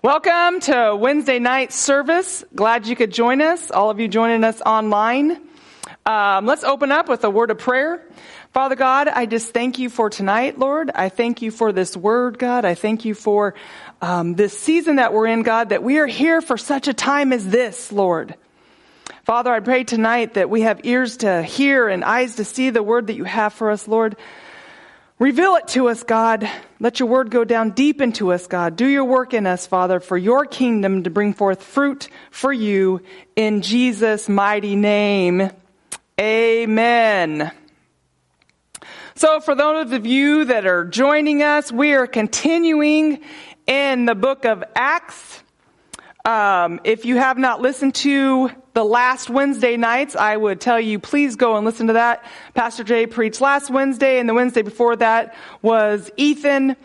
Welcome to Wednesday night service. Glad you could join us, all of you joining us online. Um, let's open up with a word of prayer. Father God, I just thank you for tonight, Lord. I thank you for this word, God. I thank you for um, this season that we're in, God, that we are here for such a time as this, Lord. Father, I pray tonight that we have ears to hear and eyes to see the word that you have for us, Lord. Reveal it to us, God. Let your word go down deep into us, God. Do your work in us, Father, for your kingdom to bring forth fruit for you in Jesus' mighty name. Amen. So for those of you that are joining us, we are continuing in the book of Acts. Um, if you have not listened to the last Wednesday nights, I would tell you please go and listen to that. Pastor Jay preached last Wednesday, and the Wednesday before that was Ethan.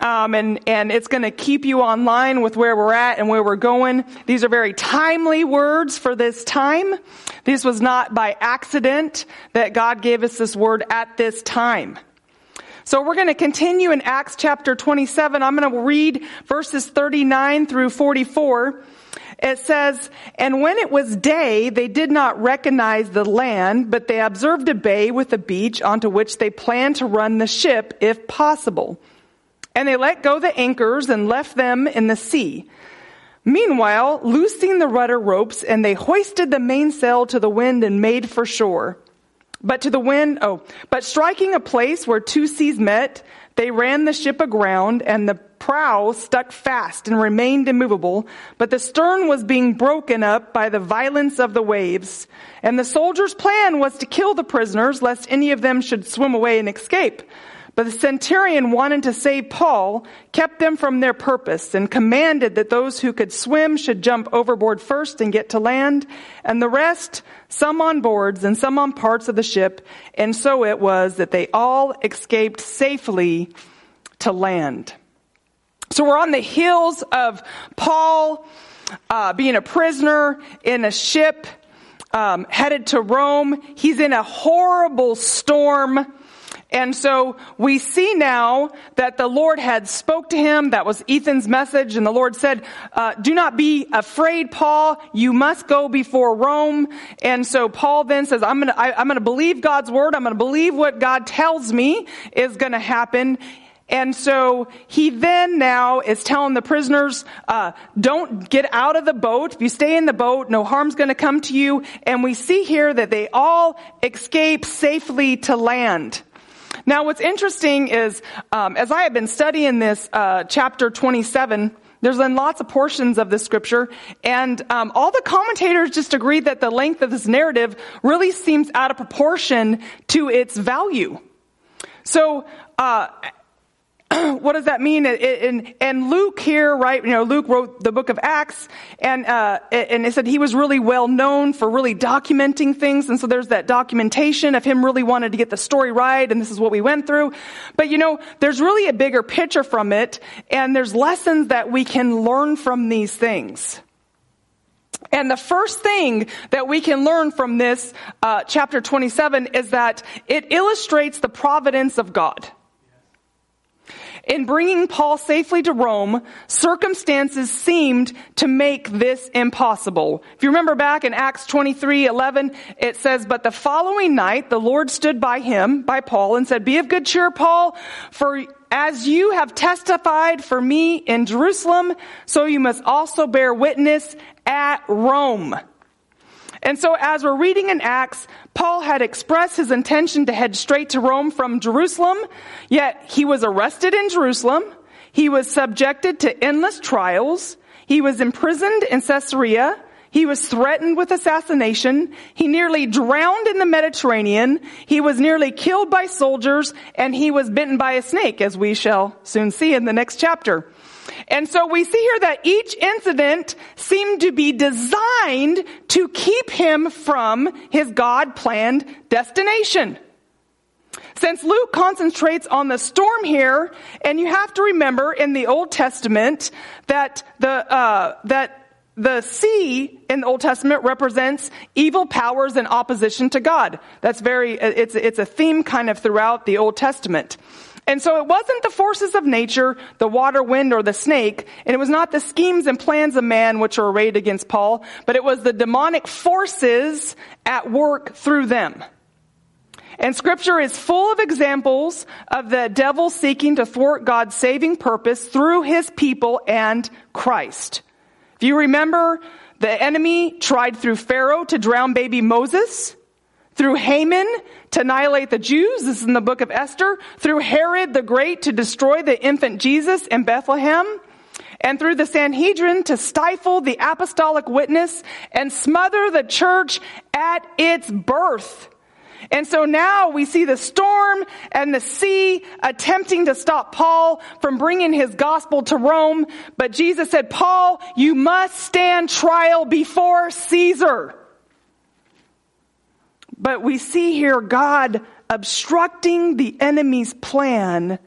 Um, and and it's going to keep you online with where we're at and where we're going. These are very timely words for this time. This was not by accident that God gave us this word at this time. So we're going to continue in Acts chapter 27. I'm going to read verses 39 through 44. It says, And when it was day, they did not recognize the land, but they observed a bay with a beach onto which they planned to run the ship if possible. And they let go the anchors and left them in the sea. Meanwhile, loosing the rudder ropes, and they hoisted the mainsail to the wind and made for shore. But to the wind, oh, but striking a place where two seas met, they ran the ship aground and the prow stuck fast and remained immovable, but the stern was being broken up by the violence of the waves. And the soldiers' plan was to kill the prisoners lest any of them should swim away and escape. But the centurion wanted to save Paul, kept them from their purpose, and commanded that those who could swim should jump overboard first and get to land, and the rest, some on boards and some on parts of the ship. And so it was that they all escaped safely to land. So we're on the heels of Paul uh, being a prisoner in a ship um, headed to Rome. He's in a horrible storm and so we see now that the Lord had spoke to him. That was Ethan's message. And the Lord said, uh, do not be afraid, Paul. You must go before Rome. And so Paul then says, I'm going to, I'm going to believe God's word. I'm going to believe what God tells me is going to happen. And so he then now is telling the prisoners, uh, don't get out of the boat. If you stay in the boat, no harm's going to come to you. And we see here that they all escape safely to land. Now, what's interesting is, um, as I have been studying this uh, chapter 27, there's been lots of portions of this scripture, and um, all the commentators just agree that the length of this narrative really seems out of proportion to its value. So, uh, what does that mean? And, and Luke here, right? You know, Luke wrote the book of Acts, and uh, and it said he was really well known for really documenting things, and so there's that documentation of him really wanted to get the story right, and this is what we went through. But you know, there's really a bigger picture from it, and there's lessons that we can learn from these things. And the first thing that we can learn from this uh, chapter 27 is that it illustrates the providence of God. In bringing Paul safely to Rome, circumstances seemed to make this impossible. If you remember back in Acts 23, 11, it says, But the following night, the Lord stood by him, by Paul, and said, Be of good cheer, Paul, for as you have testified for me in Jerusalem, so you must also bear witness at Rome. And so as we're reading in Acts, Paul had expressed his intention to head straight to Rome from Jerusalem, yet he was arrested in Jerusalem. He was subjected to endless trials. He was imprisoned in Caesarea. He was threatened with assassination. He nearly drowned in the Mediterranean. He was nearly killed by soldiers and he was bitten by a snake, as we shall soon see in the next chapter. And so we see here that each incident seemed to be designed to keep him from his God planned destination. Since Luke concentrates on the storm here, and you have to remember in the Old Testament that the, uh, that the sea in the Old Testament represents evil powers in opposition to God. That's very, it's, it's a theme kind of throughout the Old Testament. And so it wasn't the forces of nature, the water, wind, or the snake, and it was not the schemes and plans of man which were arrayed against Paul, but it was the demonic forces at work through them. And scripture is full of examples of the devil seeking to thwart God's saving purpose through his people and Christ. If you remember, the enemy tried through Pharaoh to drown baby Moses, through Haman to annihilate the Jews, this is in the book of Esther, through Herod the Great to destroy the infant Jesus in Bethlehem, and through the Sanhedrin to stifle the apostolic witness and smother the church at its birth. And so now we see the storm and the sea attempting to stop Paul from bringing his gospel to Rome. But Jesus said, Paul, you must stand trial before Caesar. But we see here God obstructing the enemy's plan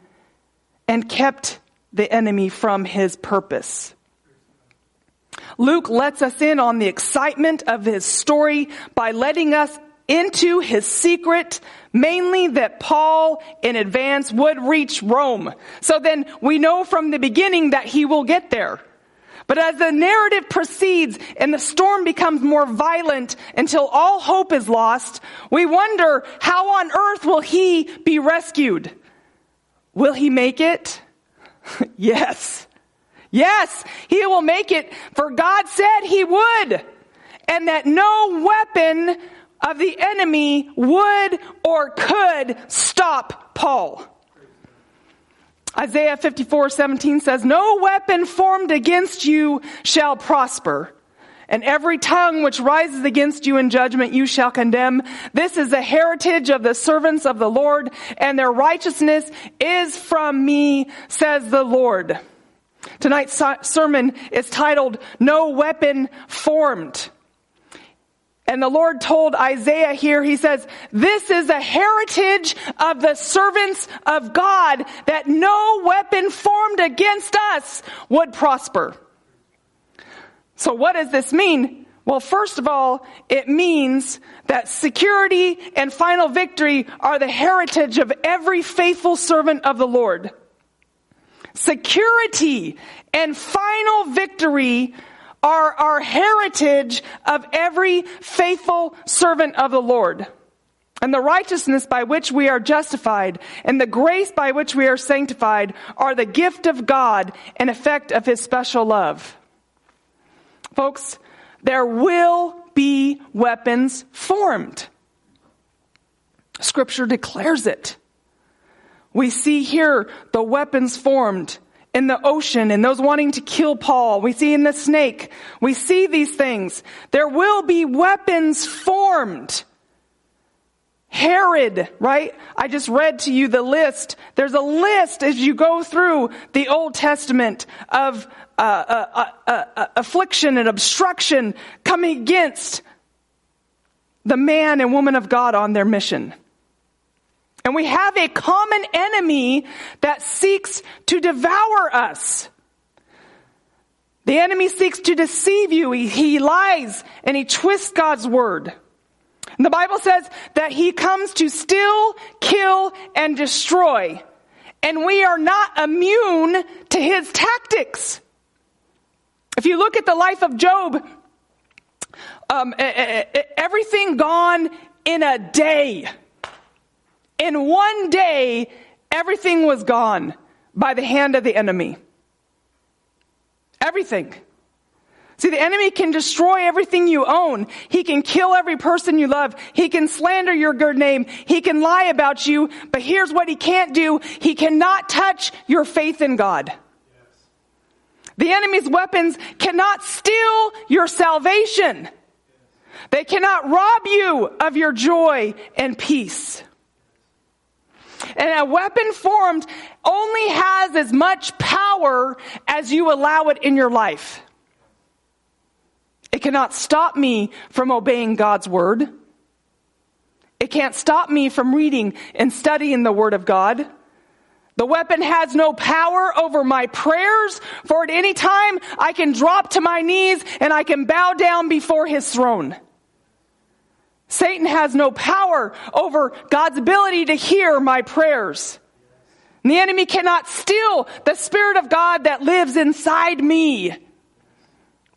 and kept the enemy from his purpose. Luke lets us in on the excitement of his story by letting us into his secret, mainly that Paul in advance would reach Rome. So then we know from the beginning that he will get there. But as the narrative proceeds and the storm becomes more violent until all hope is lost, we wonder how on earth will he be rescued? Will he make it? yes. Yes, he will make it, for God said he would. And that no weapon of the enemy would or could stop Paul. Isaiah 54, 17 says, No weapon formed against you shall prosper. And every tongue which rises against you in judgment you shall condemn. This is the heritage of the servants of the Lord, and their righteousness is from me, says the Lord. Tonight's sermon is titled, No Weapon Formed. And the Lord told Isaiah here, he says, this is a heritage of the servants of God that no weapon formed against us would prosper. So what does this mean? Well, first of all, it means that security and final victory are the heritage of every faithful servant of the Lord. Security and final victory are our heritage of every faithful servant of the Lord. And the righteousness by which we are justified and the grace by which we are sanctified are the gift of God and effect of his special love. Folks, there will be weapons formed. Scripture declares it. We see here the weapons formed in the ocean and those wanting to kill Paul. We see in the snake. We see these things. There will be weapons formed. Herod, right? I just read to you the list. There's a list as you go through the Old Testament of uh, uh, uh, uh affliction and obstruction coming against the man and woman of God on their mission. And we have a common enemy that seeks to devour us. The enemy seeks to deceive you. He, he, lies and he twists God's word. And the Bible says that he comes to steal, kill, and destroy. And we are not immune to his tactics. If you look at the life of Job, um, everything gone in a day. In one day, everything was gone by the hand of the enemy. Everything. See, the enemy can destroy everything you own. He can kill every person you love. He can slander your good name. He can lie about you. But here's what he can't do. He cannot touch your faith in God. The enemy's weapons cannot steal your salvation. They cannot rob you of your joy and peace. And a weapon formed only has as much power as you allow it in your life. It cannot stop me from obeying God's word. It can't stop me from reading and studying the word of God. The weapon has no power over my prayers, for at any time I can drop to my knees and I can bow down before his throne. Satan has no power over God's ability to hear my prayers. And the enemy cannot steal the Spirit of God that lives inside me.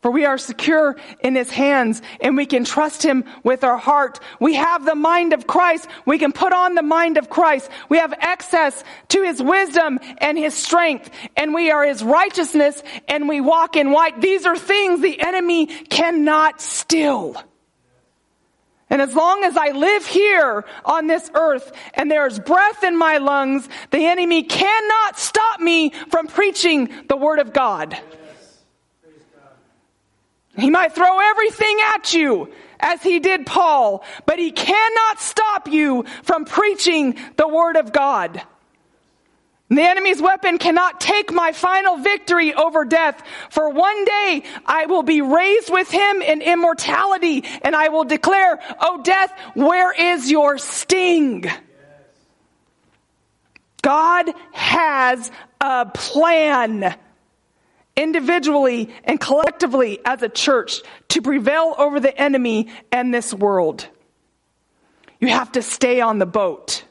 For we are secure in his hands and we can trust him with our heart. We have the mind of Christ. We can put on the mind of Christ. We have access to his wisdom and his strength and we are his righteousness and we walk in white. These are things the enemy cannot steal. And as long as I live here on this earth and there's breath in my lungs, the enemy cannot stop me from preaching the word of God. He might throw everything at you as he did Paul, but he cannot stop you from preaching the word of God. The enemy's weapon cannot take my final victory over death. For one day I will be raised with him in immortality and I will declare, Oh death, where is your sting? God has a plan individually and collectively as a church to prevail over the enemy and this world. You have to stay on the boat.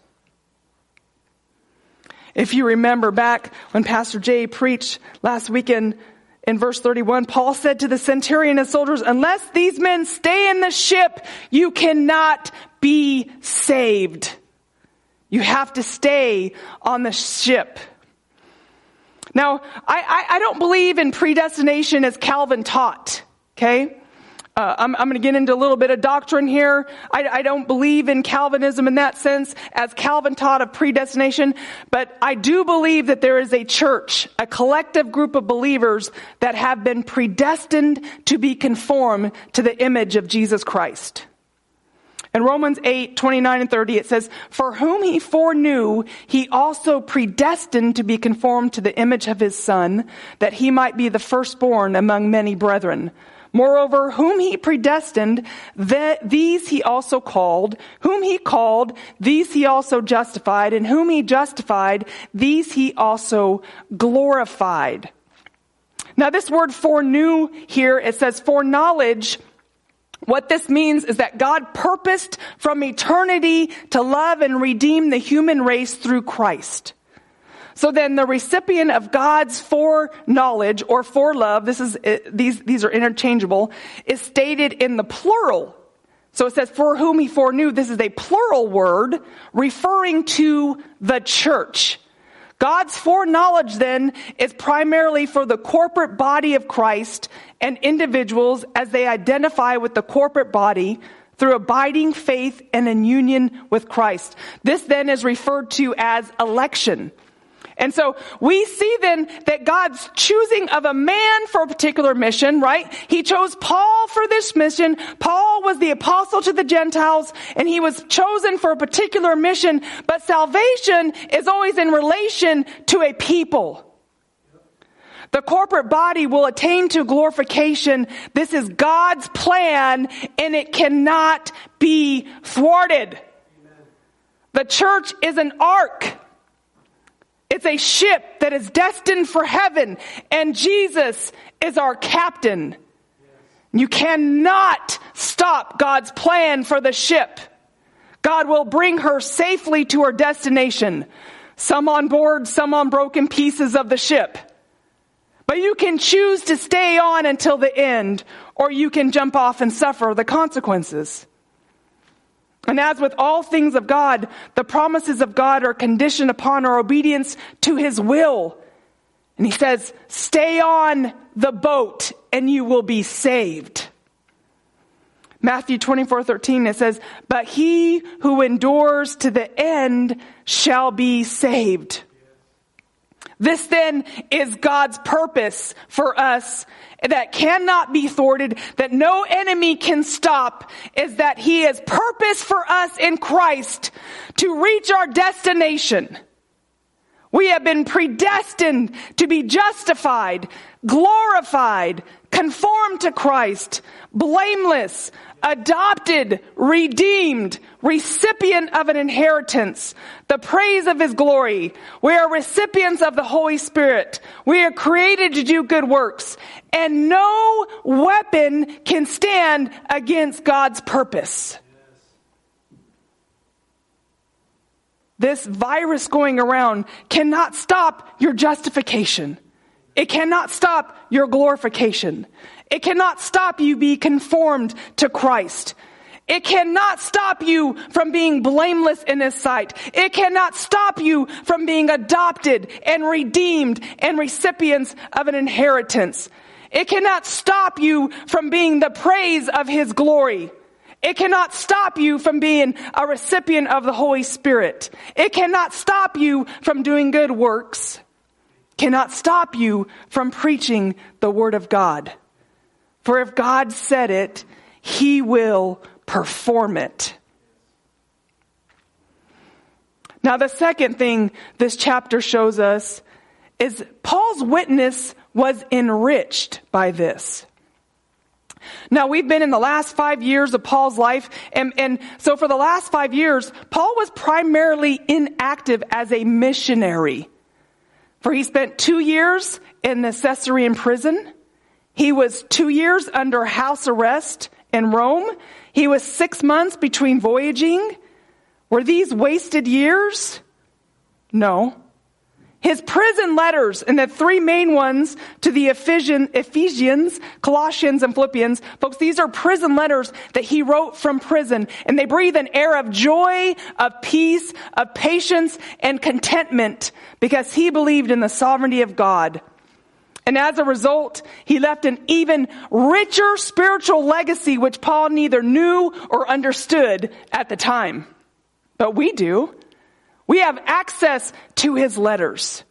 If you remember back when Pastor Jay preached last weekend in verse 31, Paul said to the centurion and soldiers, unless these men stay in the ship, you cannot be saved. You have to stay on the ship. Now, I, I, I don't believe in predestination as Calvin taught, okay? Uh, I'm, I'm going to get into a little bit of doctrine here. I, I, don't believe in Calvinism in that sense, as Calvin taught of predestination, but I do believe that there is a church, a collective group of believers that have been predestined to be conformed to the image of Jesus Christ. In Romans 8, 29 and 30, it says, For whom he foreknew, he also predestined to be conformed to the image of his son, that he might be the firstborn among many brethren. Moreover, whom he predestined, these he also called. Whom he called, these he also justified. And whom he justified, these he also glorified. Now this word foreknew here, it says foreknowledge what this means is that God purposed from eternity to love and redeem the human race through Christ. So then the recipient of God's foreknowledge or forelove, this is, uh, these, these are interchangeable, is stated in the plural. So it says, for whom he foreknew, this is a plural word referring to the church. God's foreknowledge then is primarily for the corporate body of Christ and individuals as they identify with the corporate body through abiding faith and in union with Christ. This then is referred to as election. And so we see then that God's choosing of a man for a particular mission, right? He chose Paul for this mission. Paul was the apostle to the Gentiles and he was chosen for a particular mission, but salvation is always in relation to a people. The corporate body will attain to glorification. This is God's plan and it cannot be thwarted. The church is an ark it's a ship that is destined for heaven, and Jesus is our captain. You cannot stop God's plan for the ship. God will bring her safely to her destination. Some on board, some on broken pieces of the ship. But you can choose to stay on until the end, or you can jump off and suffer the consequences. And as with all things of God, the promises of God are conditioned upon our obedience to his will. And he says, stay on the boat and you will be saved. Matthew 24, 13, it says, but he who endures to the end shall be saved. This then is God's purpose for us that cannot be thwarted, that no enemy can stop, is that He has purpose for us in Christ to reach our destination. We have been predestined to be justified, glorified, conformed to Christ, blameless, adopted, redeemed, recipient of an inheritance, the praise of his glory. We are recipients of the Holy Spirit. We are created to do good works and no weapon can stand against God's purpose. this virus going around cannot stop your justification. It cannot stop your glorification. It cannot stop you be conformed to Christ. It cannot stop you from being blameless in His sight. It cannot stop you from being adopted and redeemed and recipients of an inheritance. It cannot stop you from being the praise of His glory. It cannot stop you from being a recipient of the Holy Spirit. It cannot stop you from doing good works. Cannot stop you from preaching the Word of God. For if God said it, He will perform it. Now, the second thing this chapter shows us is Paul's witness was enriched by this. Now we've been in the last five years of Paul's life, and, and so for the last five years, Paul was primarily inactive as a missionary. For he spent two years in the Caesarean prison. He was two years under house arrest in Rome. He was six months between voyaging. Were these wasted years? No. His prison letters, and the three main ones to the Ephesians, Colossians, and Philippians, folks, these are prison letters that he wrote from prison, and they breathe an air of joy, of peace, of patience, and contentment because he believed in the sovereignty of God. And as a result, he left an even richer spiritual legacy which Paul neither knew or understood at the time. But we do. We have access to his letters.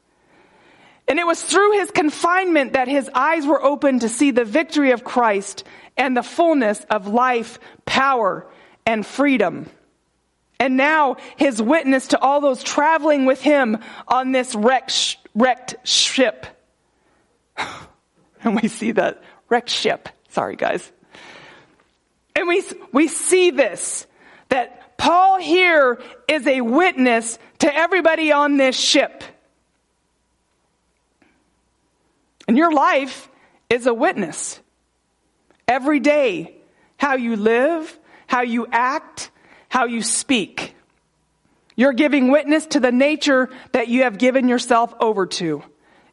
And it was through his confinement that his eyes were opened to see the victory of Christ and the fullness of life, power, and freedom. And now his witness to all those traveling with him on this wrecked, wrecked ship. and we see that wrecked ship. Sorry, guys. And we, we see this, that Paul here is a witness to everybody on this ship. And your life is a witness. Every day, how you live, how you act, how you speak. You're giving witness to the nature that you have given yourself over to.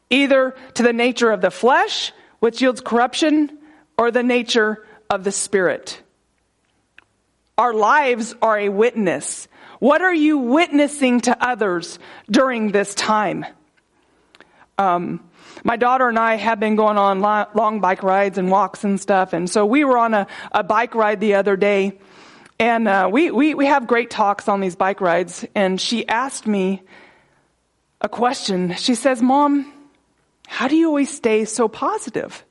Either to the nature of the flesh, which yields corruption, or the nature of the spirit. Our lives are a witness. What are you witnessing to others during this time? Um, my daughter and I have been going on long bike rides and walks and stuff. And so we were on a, a bike ride the other day. And uh, we, we, we have great talks on these bike rides. And she asked me a question. She says, Mom, how do you always stay so positive?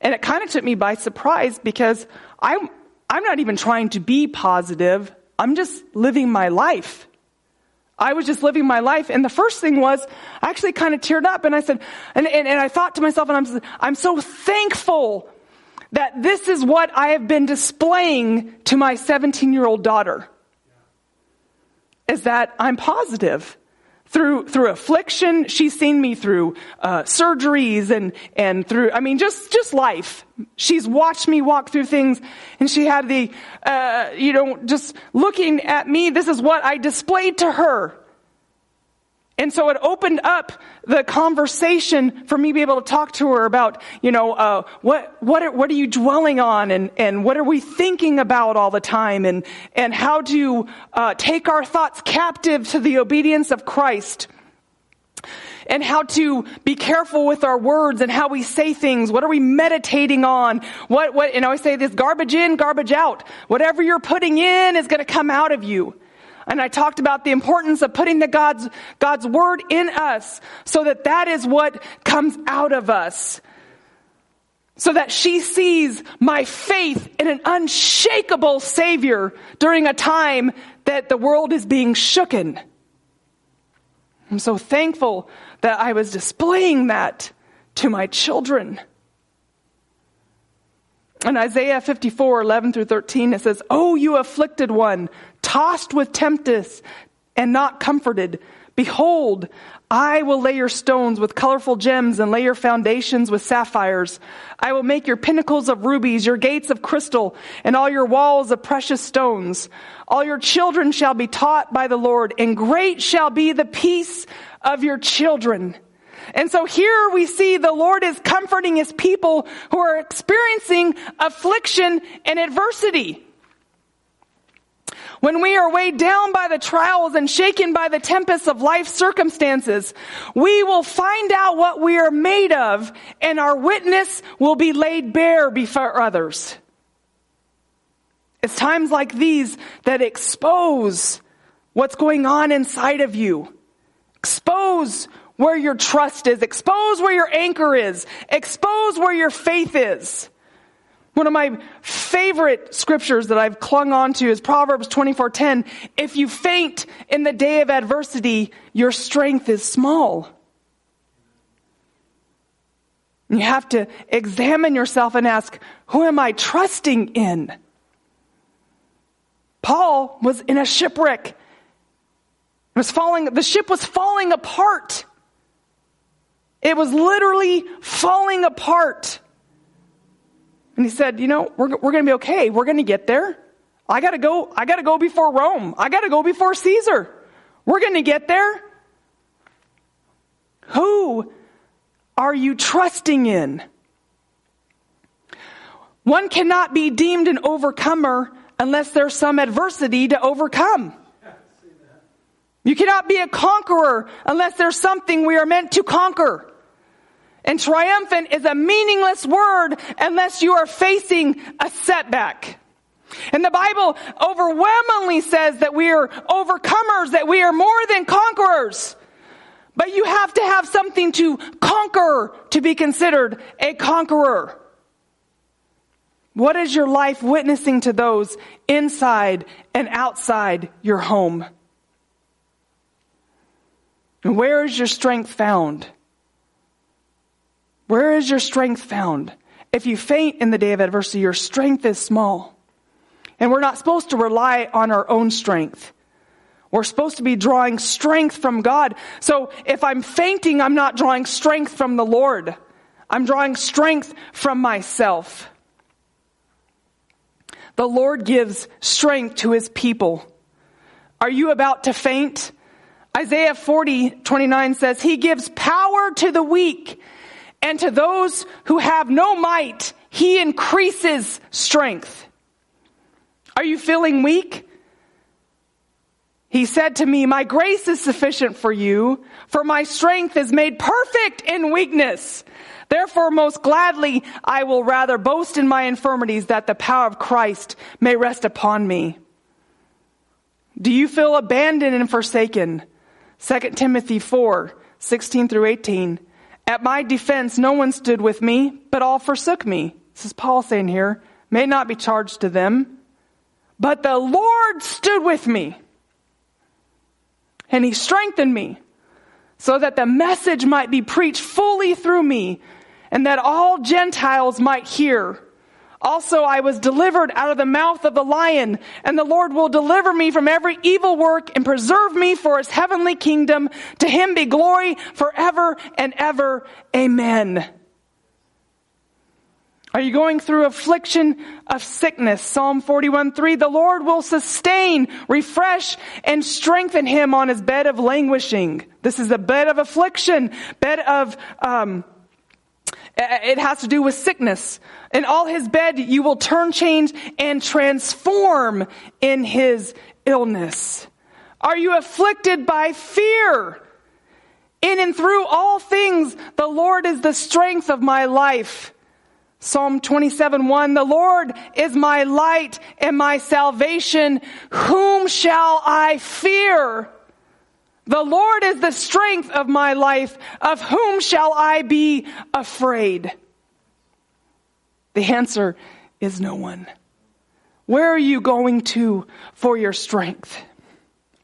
And it kind of took me by surprise because I, I'm not even trying to be positive. I'm just living my life. I was just living my life. And the first thing was, I actually kind of teared up and I said, and, and, and I thought to myself, and I'm, I'm so thankful that this is what I have been displaying to my 17 year old daughter. Is that I'm positive through through affliction. She's seen me through uh, surgeries and and through I mean just just life. She's watched me walk through things, and she had the uh, you know just looking at me. This is what I displayed to her. And so it opened up the conversation for me to be able to talk to her about, you know, uh, what, what, are, what are you dwelling on and, and what are we thinking about all the time and, and how to uh, take our thoughts captive to the obedience of Christ and how to be careful with our words and how we say things. What are we meditating on? What, what, and I always say this, garbage in, garbage out. Whatever you're putting in is going to come out of you. And I talked about the importance of putting the God's, God's word in us so that that is what comes out of us. So that she sees my faith in an unshakable Savior during a time that the world is being shooken. I'm so thankful that I was displaying that to my children. In Isaiah 54, 11 through 13, it says, Oh, you afflicted one, tossed with tempest and not comforted, Behold, I will lay your stones with colorful gems and lay your foundations with sapphires. I will make your pinnacles of rubies, your gates of crystal, and all your walls of precious stones. All your children shall be taught by the Lord, and great shall be the peace of your children. And so here we see the Lord is comforting his people who are experiencing affliction and adversity. When we are weighed down by the trials and shaken by the tempests of life circumstances, we will find out what we are made of and our witness will be laid bare before others. It's times like these that expose what's going on inside of you. Expose where your trust is. Expose where your anchor is. Expose where your faith is. One of my favorite scriptures that I've clung on to is Proverbs 24:10. If you faint in the day of adversity, your strength is small. You have to examine yourself and ask, who am I trusting in? Paul was in a shipwreck. It was falling, the ship was falling apart. It was literally falling apart. And he said, you know, we're, we're going to be okay. We're going to get there. I got to go, I got to go before Rome. I got to go before Caesar. We're going to get there. Who are you trusting in? One cannot be deemed an overcomer unless there's some adversity to overcome. You cannot be a conqueror unless there's something we are meant to conquer. And triumphant is a meaningless word unless you are facing a setback. And the Bible overwhelmingly says that we are overcomers, that we are more than conquerors. But you have to have something to conquer to be considered a conqueror. What is your life witnessing to those inside and outside your home? And where is your strength found? Where is your strength found? If you faint in the day of adversity, your strength is small. And we're not supposed to rely on our own strength. We're supposed to be drawing strength from God. So if I'm fainting, I'm not drawing strength from the Lord. I'm drawing strength from myself. The Lord gives strength to his people. Are you about to faint? Isaiah 40, 29 says, He gives power to the weak and to those who have no might, he increases strength. Are you feeling weak? He said to me, My grace is sufficient for you, for my strength is made perfect in weakness. Therefore, most gladly, I will rather boast in my infirmities that the power of Christ may rest upon me. Do you feel abandoned and forsaken? 2 Timothy 4, 16 through 18. At my defense, no one stood with me, but all forsook me. This is Paul saying here, may not be charged to them. But the Lord stood with me, and he strengthened me, so that the message might be preached fully through me, and that all Gentiles might hear. Also, I was delivered out of the mouth of the lion, and the Lord will deliver me from every evil work and preserve me for his heavenly kingdom. To him be glory forever and ever. Amen. Are you going through affliction of sickness? Psalm 41 3. The Lord will sustain, refresh, and strengthen him on his bed of languishing. This is a bed of affliction, bed of, um, Uh, it has to do with sickness. In all his bed, you will turn, change, and transform in his illness. Are you afflicted by fear? In and through all things, the Lord is the strength of my life. Psalm 27, 1, the Lord is my light and my salvation. Whom shall I fear? The Lord is the strength of my life. Of whom shall I be afraid? The answer is no one. Where are you going to for your strength?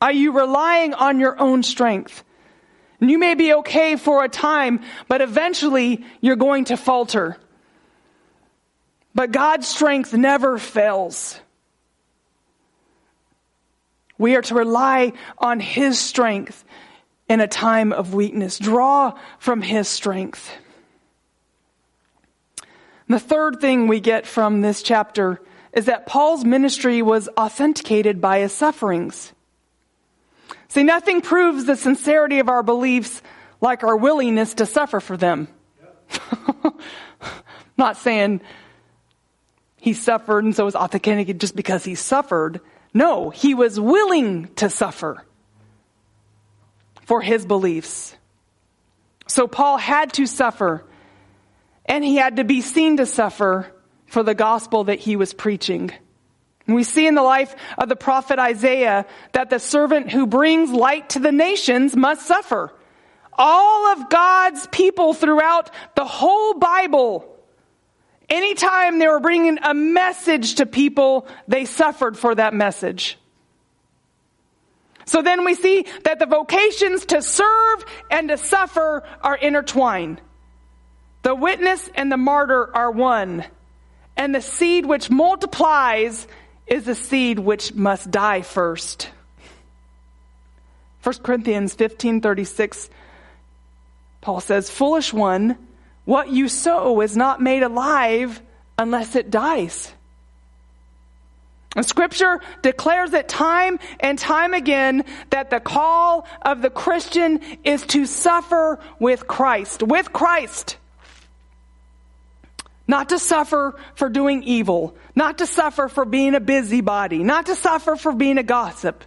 Are you relying on your own strength? And you may be okay for a time, but eventually you're going to falter. But God's strength never fails. We are to rely on His strength. in a time of weakness. Draw from his strength. The third thing we get from this chapter is that Paul's ministry was authenticated by his sufferings. See, nothing proves the sincerity of our beliefs like our willingness to suffer for them. Not saying he suffered and so was authenticated just because he suffered. No, he was willing to suffer for his beliefs. So Paul had to suffer and he had to be seen to suffer for the gospel that he was preaching. We see in the life of the prophet Isaiah that the servant who brings light to the nations must suffer. All of God's people throughout the whole Bible, anytime they were bringing a message to people, they suffered for that message. So then we see that the vocations to serve and to suffer are intertwined. The witness and the martyr are one. And the seed which multiplies is the seed which must die first. 1 Corinthians 15:36 Paul says, "Foolish one, what you sow is not made alive unless it dies." And scripture declares it time and time again that the call of the Christian is to suffer with Christ. With Christ. Not to suffer for doing evil, not to suffer for being a busybody, not to suffer for being a gossip,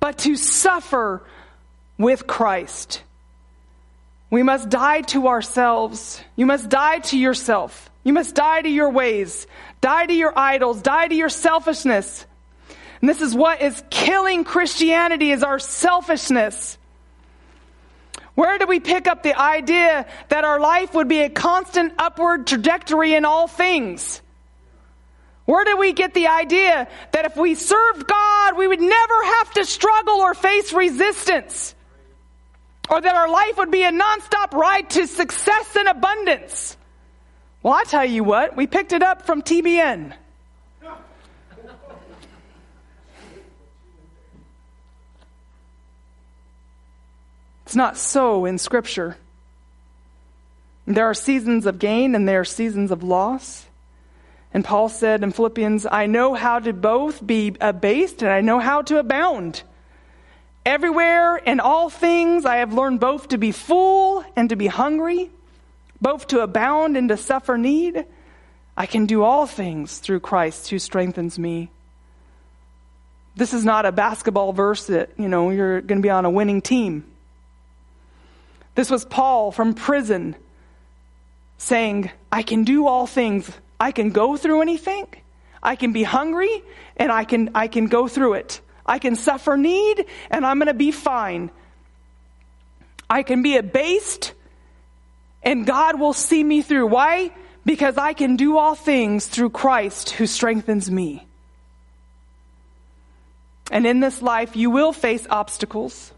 but to suffer with Christ. We must die to ourselves. You must die to yourself. You must die to your ways. Die to your idols. Die to your selfishness. And this is what is killing Christianity is our selfishness. Where do we pick up the idea that our life would be a constant upward trajectory in all things? Where do we get the idea that if we served God, we would never have to struggle or face resistance? Or that our life would be a nonstop ride to success and abundance? Well, I tell you what, we picked it up from TBN. It's not so in Scripture. There are seasons of gain and there are seasons of loss. And Paul said in Philippians, I know how to both be abased and I know how to abound. Everywhere in all things I have learned both to be full and to be hungry, both to abound and to suffer need. I can do all things through Christ who strengthens me. This is not a basketball verse that, you know, you're going to be on a winning team. This was Paul from prison saying, I can do all things. I can go through anything. I can be hungry and I can, I can go through it. I can suffer need and I'm going to be fine. I can be abased and God will see me through. Why? Because I can do all things through Christ who strengthens me. And in this life, you will face obstacles.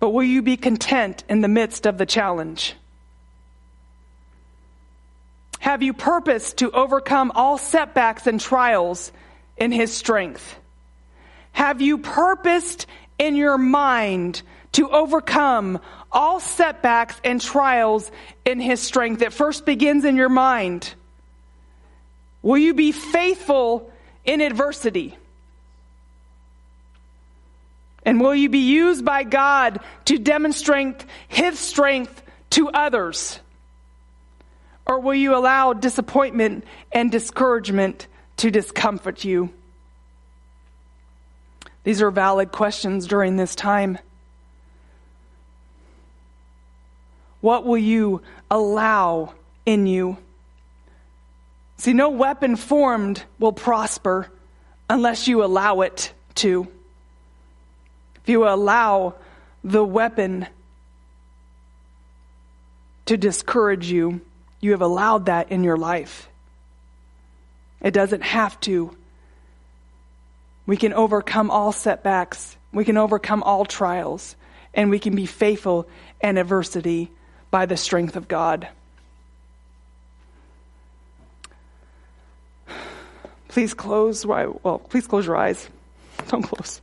But will you be content in the midst of the challenge? Have you purposed to overcome all setbacks and trials in His strength? Have you purposed in your mind to overcome all setbacks and trials in His strength? It first begins in your mind. Will you be faithful in adversity? And will you be used by God to demonstrate His strength to others? Or will you allow disappointment and discouragement to discomfort you? These are valid questions during this time. What will you allow in you? See, no weapon formed will prosper unless you allow it to if you allow the weapon to discourage you, you have allowed that in your life. It doesn't have to. We can overcome all setbacks, we can overcome all trials, and we can be faithful in adversity by the strength of God. Please close. Well, please close your eyes. Don't close.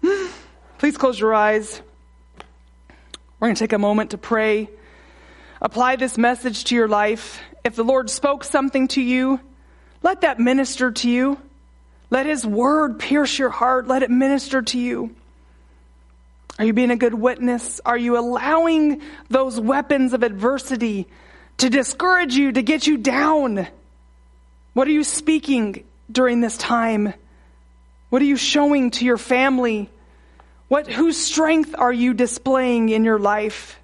Please close your eyes. We're going to take a moment to pray. Apply this message to your life. If the Lord spoke something to you, let that minister to you. Let His word pierce your heart. Let it minister to you. Are you being a good witness? Are you allowing those weapons of adversity to discourage you, to get you down? What are you speaking during this time? What are you showing to your family? What, whose strength are you displaying in your life?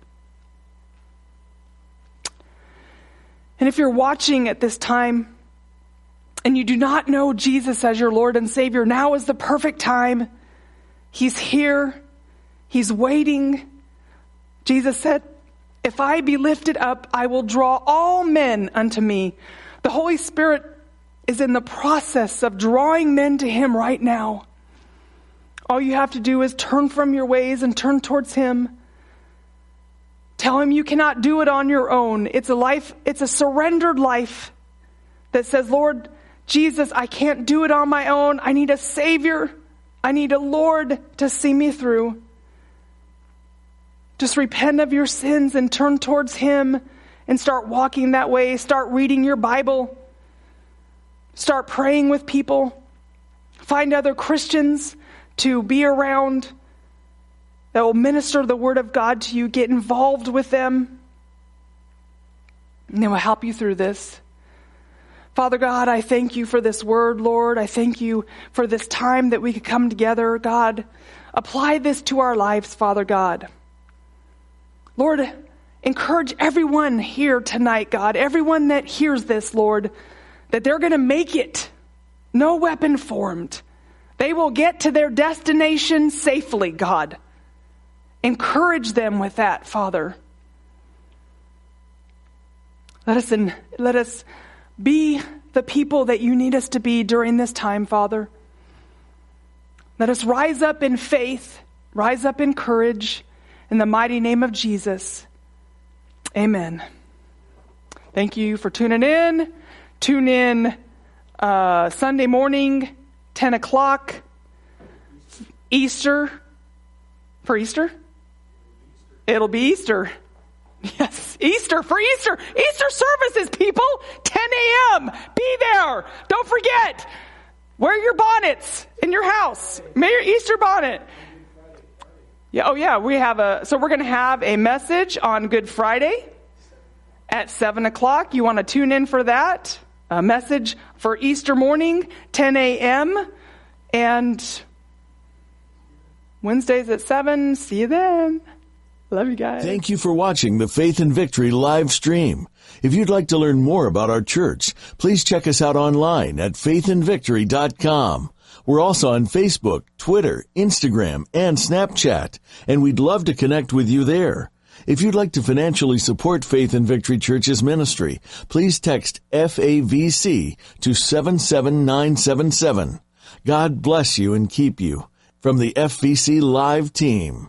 And if you're watching at this time and you do not know Jesus as your Lord and Savior, now is the perfect time. He's here. He's waiting. Jesus said, If I be lifted up, I will draw all men unto me. The Holy Spirit is in the process of drawing men to Him right now. All you have to do is turn from your ways and turn towards Him. Tell Him you cannot do it on your own. It's a life, it's a surrendered life that says, Lord Jesus, I can't do it on my own. I need a Savior. I need a Lord to see me through. Just repent of your sins and turn towards Him and start walking that way. Start reading your Bible. Start praying with people. Find other Christians to be around that will minister the Word of God to you. Get involved with them. And they will help you through this. Father God, I thank you for this word, Lord. I thank you for this time that we could come together. God, apply this to our lives, Father God. Lord, encourage everyone here tonight, God, everyone that hears this, Lord, that they're going to make it. No weapon formed. They will get to their destination safely, God. Encourage them with that, Father. Let us, in, let us be the people that you need us to be during this time, Father. Let us rise up in faith, rise up in courage, in the mighty name of Jesus, amen. Thank you for tuning in. Tune in uh, Sunday morning, 10 o'clock, Easter. For Easter? It'll be Easter. Yes, Easter for Easter. Easter services, people. 10 a.m. Be there. Don't forget. Wear your bonnets in your house. Wear your Easter bonnet. Yeah, oh yeah, we have a, so we're going to have a message on Good Friday at 7 o'clock. You want to tune in for that? A message for Easter morning, 10 a.m. And Wednesdays at 7. See you then. Love you guys. Thank you for watching the Faith and Victory live stream. If you'd like to learn more about our church, please check us out online at faithandvictory.com. We're also on Facebook, Twitter, Instagram, and Snapchat, and we'd love to connect with you there. If you'd like to financially support Faith and Victory Church's ministry, please text FAVC to 77977. God bless you and keep you from the FVC Live team.